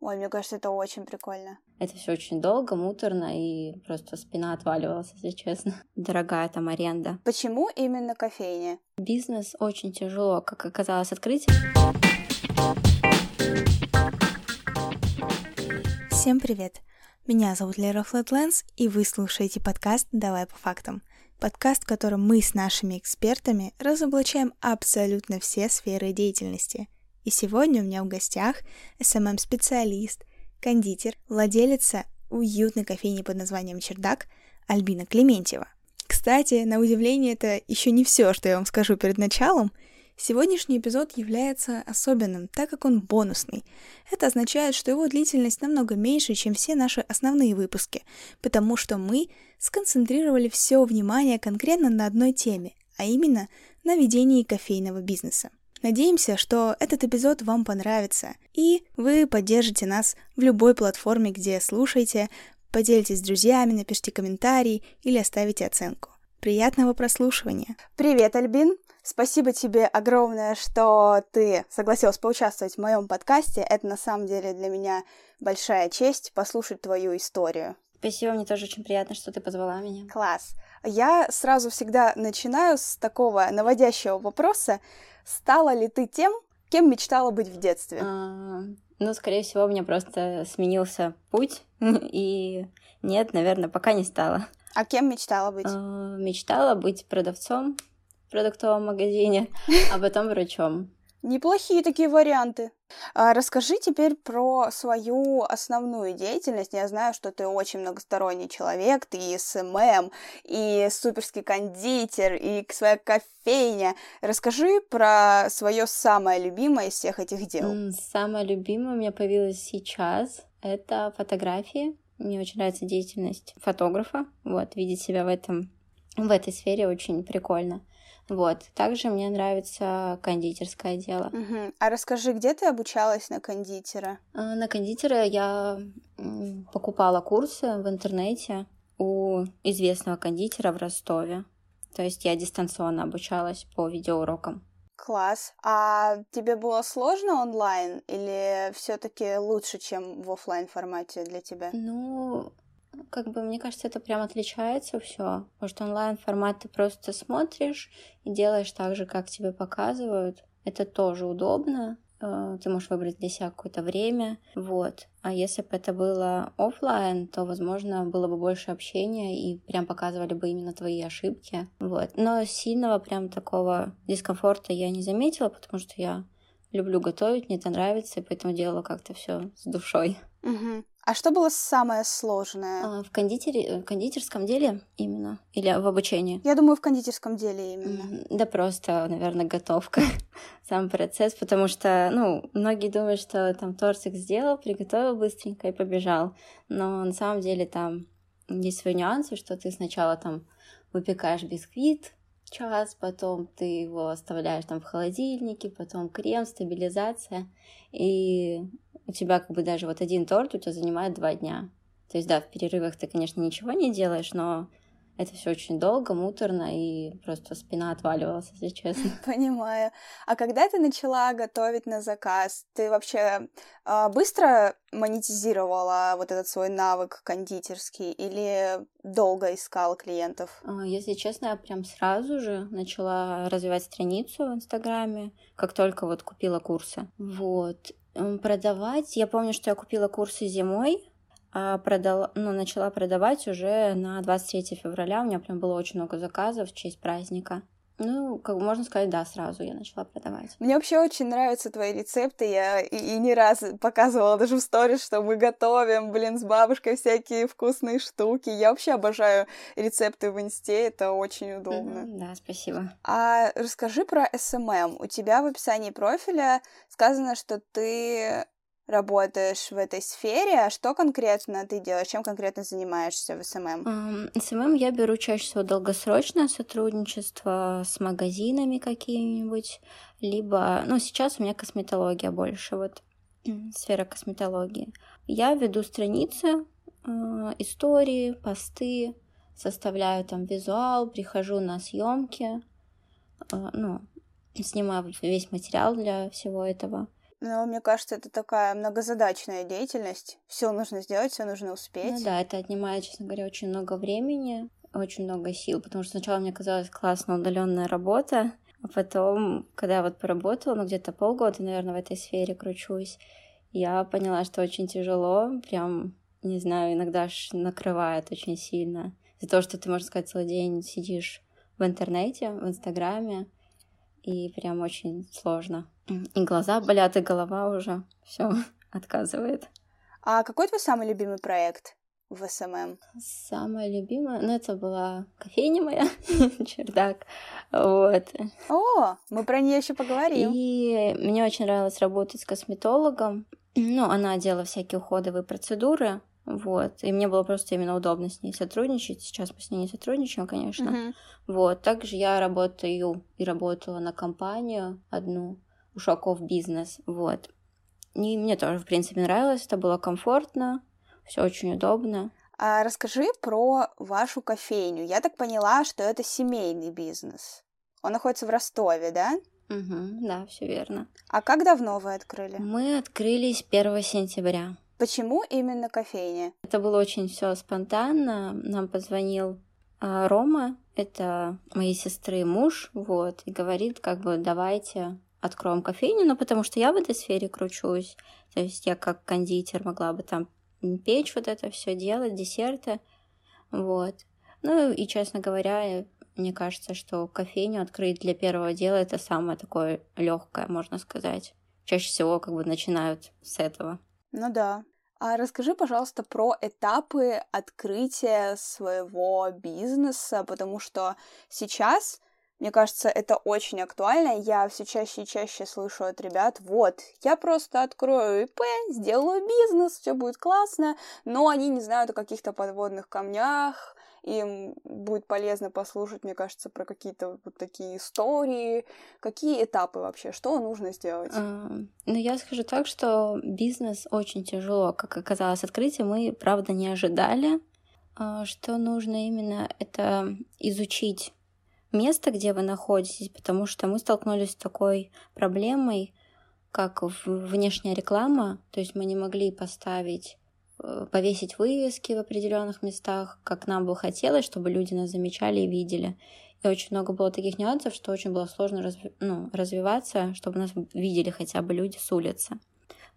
Ой, мне кажется, это очень прикольно. Это все очень долго, муторно, и просто спина отваливалась, если честно. Дорогая там аренда. Почему именно кофейня? Бизнес очень тяжело, как оказалось, открыть. Всем привет! Меня зовут Лера Флэтлендс, и вы слушаете подкаст «Давай по фактам». Подкаст, в котором мы с нашими экспертами разоблачаем абсолютно все сферы деятельности – и сегодня у меня в гостях SMM-специалист, кондитер, владелица уютной кофейни под названием «Чердак» Альбина Клементьева. Кстати, на удивление, это еще не все, что я вам скажу перед началом. Сегодняшний эпизод является особенным, так как он бонусный. Это означает, что его длительность намного меньше, чем все наши основные выпуски, потому что мы сконцентрировали все внимание конкретно на одной теме, а именно на ведении кофейного бизнеса. Надеемся, что этот эпизод вам понравится, и вы поддержите нас в любой платформе, где слушаете, поделитесь с друзьями, напишите комментарий или оставите оценку. Приятного прослушивания! Привет, Альбин! Спасибо тебе огромное, что ты согласилась поучаствовать в моем подкасте. Это на самом деле для меня большая честь послушать твою историю. Спасибо, мне тоже очень приятно, что ты позвала меня. Класс. Я сразу всегда начинаю с такого наводящего вопроса. Стала ли ты тем, кем мечтала быть в детстве? А, ну, скорее всего, у меня просто сменился путь, и нет, наверное, пока не стала. А кем мечтала быть? А, мечтала быть продавцом в продуктовом магазине, а потом врачом. Неплохие такие варианты. А расскажи теперь про свою основную деятельность. Я знаю, что ты очень многосторонний человек, ты и SMM, и суперский кондитер, и своя кофейня. Расскажи про свое самое любимое из всех этих дел. Самое любимое у меня появилось сейчас. Это фотографии. Мне очень нравится деятельность фотографа. Вот, видеть себя в этом в этой сфере очень прикольно. Вот. Также мне нравится кондитерское дело. Угу. А расскажи, где ты обучалась на кондитера? На кондитера я покупала курсы в интернете у известного кондитера в Ростове. То есть я дистанционно обучалась по видеоурокам. Класс. А тебе было сложно онлайн или все-таки лучше, чем в офлайн формате для тебя? Ну, как бы, мне кажется, это прям отличается все. Что онлайн-формат ты просто смотришь и делаешь так же, как тебе показывают. Это тоже удобно. Э, ты можешь выбрать для себя какое-то время. Вот. А если бы это было офлайн, то, возможно, было бы больше общения и прям показывали бы именно твои ошибки. Вот. Но сильного прям такого дискомфорта я не заметила, потому что я люблю готовить, мне это нравится, и поэтому делала как-то все с душой. Угу. А что было самое сложное? А, в, кондитере, в кондитерском деле именно? Или в обучении? Я думаю, в кондитерском деле именно. Да просто, наверное, готовка. Сам процесс, потому что, ну, многие думают, что там тортик сделал, приготовил быстренько и побежал. Но на самом деле там есть свои нюансы, что ты сначала там выпекаешь бисквит, час, потом ты его оставляешь там в холодильнике, потом крем, стабилизация, и у тебя как бы даже вот один торт у тебя занимает два дня. То есть, да, в перерывах ты, конечно, ничего не делаешь, но это все очень долго, муторно, и просто спина отваливалась, если честно. Понимаю. А когда ты начала готовить на заказ, ты вообще э, быстро монетизировала вот этот свой навык кондитерский или долго искала клиентов? А, если честно, я прям сразу же начала развивать страницу в Инстаграме, как только вот купила курсы. Вот. Продавать, я помню, что я купила курсы зимой, а продала, ну, начала продавать уже на 23 февраля. У меня прям было очень много заказов в честь праздника. Ну, как можно сказать, да, сразу я начала продавать. Мне вообще очень нравятся твои рецепты. Я и, и не раз показывала даже в сторис, что мы готовим, блин, с бабушкой всякие вкусные штуки. Я вообще обожаю рецепты в инсте, это очень удобно. Mm-hmm, да, спасибо. А расскажи про SMM. У тебя в описании профиля сказано, что ты работаешь в этой сфере, а что конкретно ты делаешь, чем конкретно занимаешься в СММ? СММ я беру чаще всего долгосрочное сотрудничество с магазинами какими-нибудь, либо, ну, сейчас у меня косметология больше, вот, сфера косметологии. Я веду страницы, э, истории, посты, составляю там визуал, прихожу на съемки, э, ну, снимаю весь материал для всего этого Но мне кажется, это такая многозадачная деятельность. Все нужно сделать, все нужно успеть. Ну да, это отнимает, честно говоря, очень много времени, очень много сил, потому что сначала мне казалась классная удаленная работа, а потом, когда я вот поработала, ну где-то полгода, наверное, в этой сфере кручусь, я поняла, что очень тяжело, прям, не знаю, иногда аж накрывает очень сильно. Из-за того, что ты, можно сказать, целый день сидишь в интернете, в Инстаграме, и прям очень сложно. И глаза болят, и голова уже все отказывает. А какой твой самый любимый проект в SMM? Самая любимая, ну это была кофейня моя, чердак, вот. О, мы про нее еще поговорим. И мне очень нравилось работать с косметологом. Ну, она делала всякие уходовые процедуры, вот. И мне было просто именно удобно с ней сотрудничать. Сейчас мы с ней не сотрудничаем, конечно. Uh-huh. Вот. Также я работаю и работала на компанию одну, Ушаков бизнес. Вот. И мне тоже, в принципе, нравилось. Это было комфортно, все очень удобно. А расскажи про вашу кофейню. Я так поняла, что это семейный бизнес. Он находится в Ростове, да? Угу, да, все верно. А как давно вы открыли? Мы открылись 1 сентября. Почему именно кофейня? Это было очень все спонтанно. Нам позвонил а, Рома, это моей сестры муж, вот, и говорит, как бы, давайте откроем кофейню, ну, потому что я в этой сфере кручусь, то есть я как кондитер могла бы там печь вот это все делать, десерты, вот. Ну, и, честно говоря, мне кажется, что кофейню открыть для первого дела это самое такое легкое, можно сказать. Чаще всего как бы начинают с этого. Ну да. А расскажи, пожалуйста, про этапы открытия своего бизнеса, потому что сейчас, мне кажется, это очень актуально. Я все чаще и чаще слышу от ребят, вот, я просто открою ИП, сделаю бизнес, все будет классно, но они не знают о каких-то подводных камнях, им будет полезно послушать, мне кажется, про какие-то вот такие истории. Какие этапы вообще? Что нужно сделать? А, ну, я скажу так, что бизнес очень тяжело. Как оказалось, открытие мы, правда, не ожидали. А, что нужно именно это изучить место, где вы находитесь, потому что мы столкнулись с такой проблемой, как внешняя реклама, то есть мы не могли поставить Э, повесить вывески в определенных местах, как нам бы хотелось, чтобы люди нас замечали и видели. И очень много было таких нюансов, что очень было сложно разви- ну, развиваться, чтобы нас видели хотя бы люди с улицы.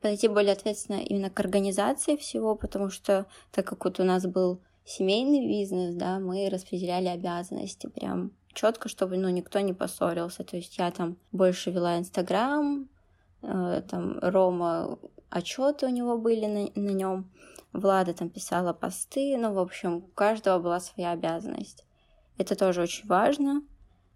Подойти более ответственно именно к организации всего, потому что так как вот у нас был семейный бизнес, да, мы распределяли обязанности прям четко, чтобы ну, никто не поссорился. То есть я там больше вела Инстаграм, э, там Рома отчеты у него были на, на нем. Влада там писала посты, ну, в общем, у каждого была своя обязанность. Это тоже очень важно.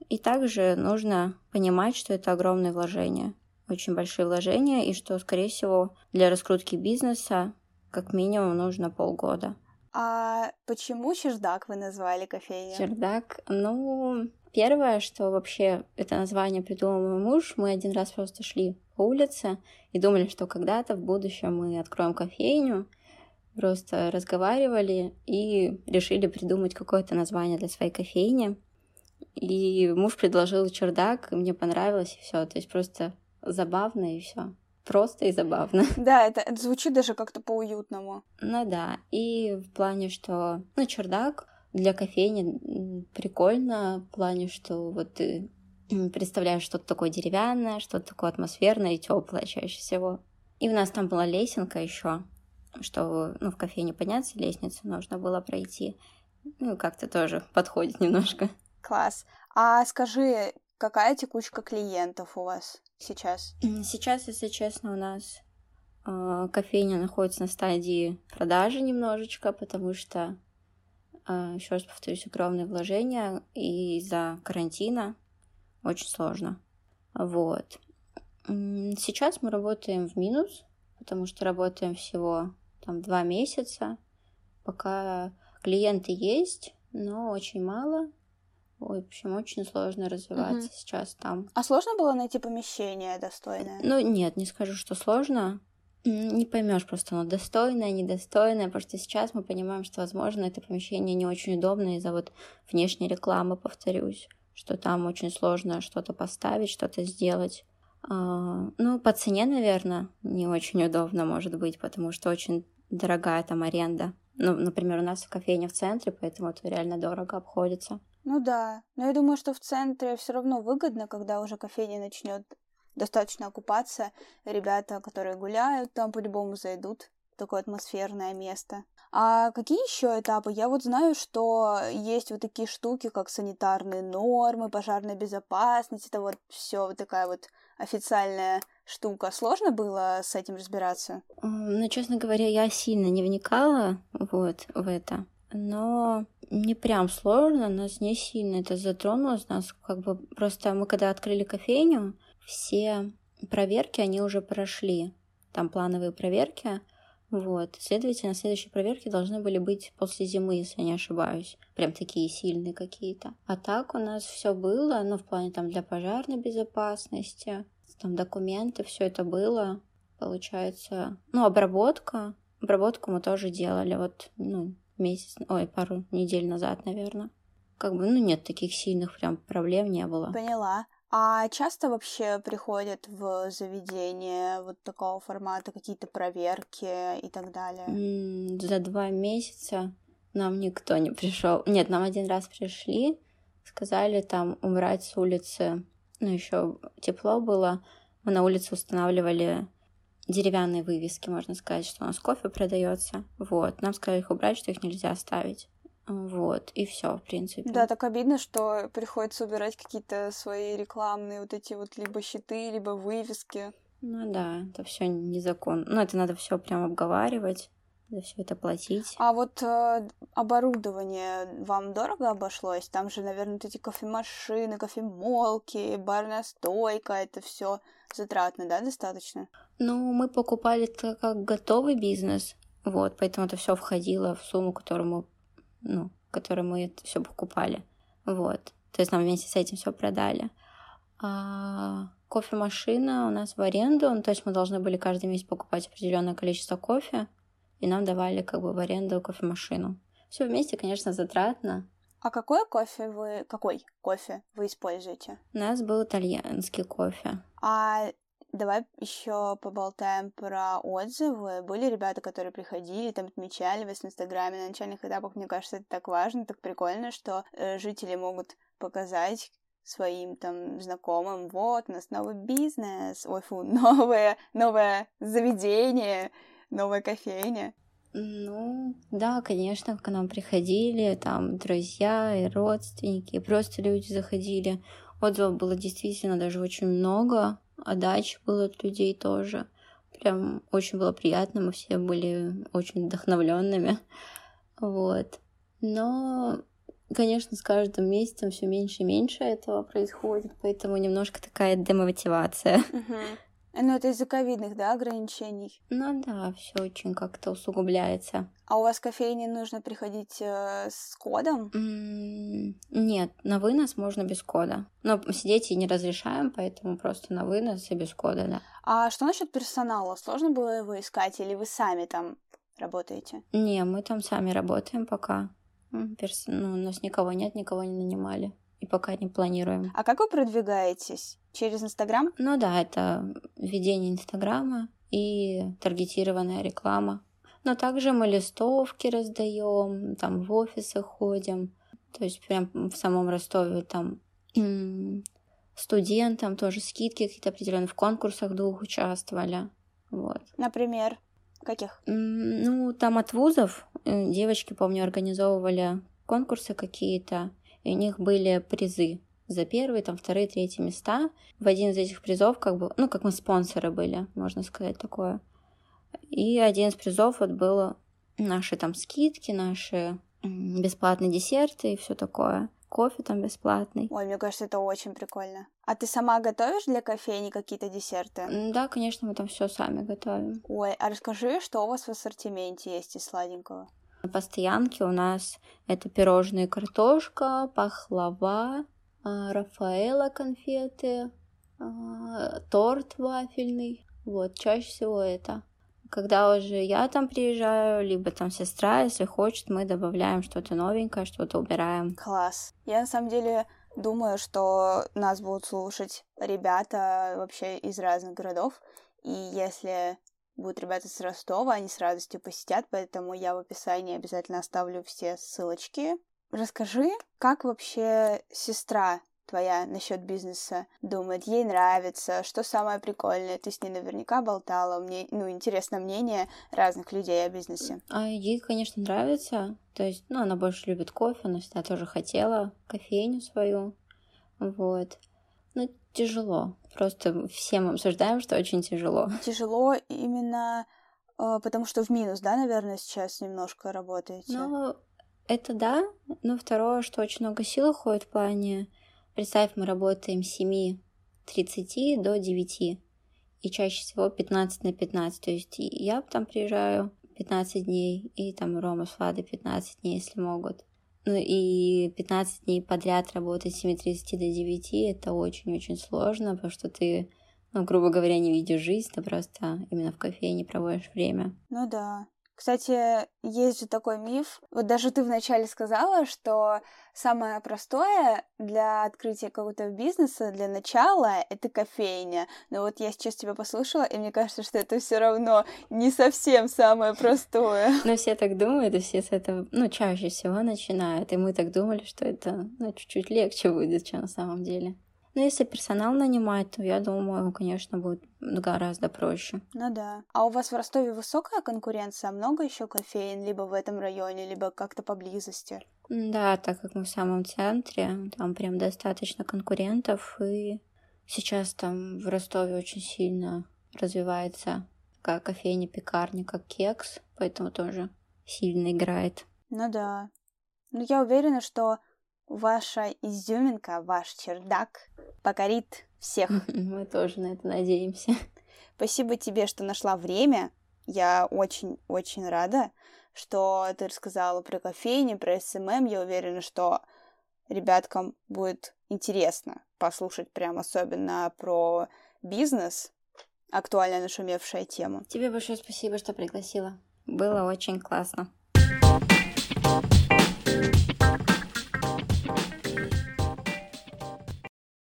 И также нужно понимать, что это огромные вложения, очень большие вложения, и что, скорее всего, для раскрутки бизнеса как минимум нужно полгода. А почему чердак вы назвали кофейню? Чердак, ну, первое, что вообще это название придумал мой муж, мы один раз просто шли по улице и думали, что когда-то в будущем мы откроем кофейню, просто разговаривали и решили придумать какое-то название для своей кофейни. И муж предложил чердак, и мне понравилось, и все. То есть просто забавно и все. Просто и забавно. Да, это, это звучит даже как-то по-уютному. Ну да. И в плане, что ну, чердак для кофейни прикольно, в плане, что вот ты представляешь что-то такое деревянное, что-то такое атмосферное и теплое чаще всего. И у нас там была лесенка еще, что ну, в кофейне подняться лестницу нужно было пройти. Ну, как-то тоже подходит немножко. Класс. А скажи, какая текучка клиентов у вас сейчас? Сейчас, если честно, у нас э, кофейня находится на стадии продажи немножечко, потому что, э, еще раз повторюсь, огромные вложения, и из-за карантина очень сложно. Вот. Сейчас мы работаем в минус, потому что работаем всего там два месяца, пока клиенты есть, но очень мало. В общем, очень сложно развиваться угу. сейчас там. А сложно было найти помещение достойное? Ну, нет, не скажу, что сложно. Не поймешь просто, оно достойное, недостойное, потому что сейчас мы понимаем, что, возможно, это помещение не очень удобное из-за вот внешней рекламы, повторюсь, что там очень сложно что-то поставить, что-то сделать. А, ну, по цене, наверное, не очень удобно может быть, потому что очень дорогая там аренда. Ну, например, у нас кофейня в центре, поэтому это реально дорого обходится. Ну да, но я думаю, что в центре все равно выгодно, когда уже кофейня начнет достаточно окупаться. Ребята, которые гуляют, там по-любому зайдут. Такое атмосферное место. А какие еще этапы? Я вот знаю, что есть вот такие штуки, как санитарные нормы, пожарная безопасность. Это вот все вот такая вот официальная штука. Сложно было с этим разбираться? Ну, честно говоря, я сильно не вникала вот в это. Но не прям сложно, нас не сильно это затронуло, нас как бы просто мы когда открыли кофейню, все проверки, они уже прошли, там плановые проверки, вот. Следовательно, следующие проверки должны были быть после зимы, если я не ошибаюсь. Прям такие сильные какие-то. А так у нас все было, ну, в плане там для пожарной безопасности, там документы, все это было. Получается, ну, обработка. Обработку мы тоже делали вот, ну, месяц, ой, пару недель назад, наверное. Как бы, ну, нет таких сильных прям проблем не было. Поняла. А часто вообще приходят в заведение вот такого формата какие-то проверки и так далее? За два месяца нам никто не пришел. Нет, нам один раз пришли, сказали там убрать с улицы. Ну, еще тепло было. Мы на улице устанавливали деревянные вывески, можно сказать, что у нас кофе продается. Вот. Нам сказали их убрать, что их нельзя оставить. Вот, и все, в принципе. Да, так обидно, что приходится убирать какие-то свои рекламные вот эти вот либо щиты, либо вывески. Ну да, это все незаконно. Ну, это надо все прям обговаривать, за все это платить. А вот э, оборудование вам дорого обошлось? Там же, наверное, вот эти кофемашины, кофемолки, барная стойка, это все затратно, да, достаточно? Ну, мы покупали это как готовый бизнес, вот, поэтому это все входило в сумму, которую мы ну, который мы это все покупали. Вот. То есть нам вместе с этим все продали. А кофемашина у нас в аренду, ну, то есть мы должны были каждый месяц покупать определенное количество кофе, и нам давали как бы в аренду кофемашину. Все вместе, конечно, затратно. А какой кофе вы, какой кофе вы используете? У нас был итальянский кофе. А Давай еще поболтаем про отзывы. Были ребята, которые приходили, там отмечали вас в Инстаграме на начальных этапах. Мне кажется, это так важно, так прикольно, что э, жители могут показать своим там знакомым, вот, у нас новый бизнес, ой, фу, новое, новое заведение, новая кофейня. Ну, да, конечно, к нам приходили там друзья и родственники, просто люди заходили. Отзывов было действительно даже очень много отдач было от людей тоже. Прям очень было приятно, мы все были очень вдохновленными. Вот. Но, конечно, с каждым месяцем все меньше и меньше этого происходит, поэтому немножко такая демотивация. Угу. Ну, это из-за ковидных, да, ограничений? Ну да, все очень как-то усугубляется. А у вас кофейне нужно приходить э, с кодом? Mm, нет, на вынос можно без кода. Но сидеть и не разрешаем, поэтому просто на вынос и без кода, да. А что насчет персонала? Сложно было его искать или вы сами там работаете? Не, мы там сами работаем пока. Перс... Ну, у нас никого нет, никого не нанимали. Пока не планируем. А как вы продвигаетесь? Через Инстаграм? Ну да, это ведение Инстаграма и таргетированная реклама. Но также мы листовки раздаем, там в офисы ходим. То есть прям в самом Ростове там студентам тоже скидки какие-то определенные в конкурсах двух участвовали. Вот. Например, каких? Ну, там от вузов э, девочки, помню, организовывали конкурсы какие-то, и у них были призы за первые, там, вторые, третьи места. В один из этих призов, как бы, ну, как мы спонсоры были, можно сказать такое. И один из призов вот было наши там скидки, наши бесплатные десерты и все такое. Кофе там бесплатный. Ой, мне кажется, это очень прикольно. А ты сама готовишь для кофейни какие-то десерты? Да, конечно, мы там все сами готовим. Ой, а расскажи, что у вас в ассортименте есть из сладенького? На постоянке у нас это пирожные картошка, пахлава, а, Рафаэла конфеты, а, торт вафельный. Вот, чаще всего это. Когда уже я там приезжаю, либо там сестра, если хочет, мы добавляем что-то новенькое, что-то убираем. Класс. Я на самом деле Думаю, что нас будут слушать ребята вообще из разных городов. И если будут ребята с Ростова, они с радостью посетят, поэтому я в описании обязательно оставлю все ссылочки. Расскажи, как вообще сестра твоя насчет бизнеса думает, ей нравится, что самое прикольное, ты с ней наверняка болтала, мне, ну, интересно мнение разных людей о бизнесе. А ей, конечно, нравится, то есть, ну, она больше любит кофе, она всегда тоже хотела кофейню свою, вот. Ну, тяжело, просто все мы обсуждаем, что очень тяжело. Тяжело именно э, потому что в минус, да, наверное, сейчас немножко работаете? Ну, это да, но второе, что очень много сил уходит в плане Представь, мы работаем с 7.30 до 9, и чаще всего 15 на 15, то есть я там приезжаю 15 дней, и там Рома с Владой 15 дней, если могут. Ну и 15 дней подряд работать с 7.30 до 9, это очень-очень сложно, потому что ты, ну, грубо говоря, не видишь жизнь, ты просто именно в кофейне проводишь время. Ну да. Кстати, есть же такой миф. Вот даже ты вначале сказала, что самое простое для открытия какого-то бизнеса, для начала, это кофейня. Но вот я сейчас тебя послушала, и мне кажется, что это все равно не совсем самое простое. Но все так думают, и все с этого, ну, чаще всего начинают. И мы так думали, что это, ну, чуть-чуть легче будет, чем на самом деле. Но ну, если персонал нанимать, то я думаю, конечно, будет гораздо проще. Ну да. А у вас в Ростове высокая конкуренция? Много еще кофеин, либо в этом районе, либо как-то поблизости? Да, так как мы в самом центре, там прям достаточно конкурентов, и сейчас там в Ростове очень сильно развивается как кофейня, пекарня, как кекс, поэтому тоже сильно играет. Ну да. Ну я уверена, что ваша изюминка, ваш чердак покорит всех. Мы тоже на это надеемся. Спасибо тебе, что нашла время. Я очень-очень рада, что ты рассказала про кофейни, про SMM. Я уверена, что ребяткам будет интересно послушать прям особенно про бизнес, актуальная нашумевшая тема. Тебе большое спасибо, что пригласила. Было очень классно.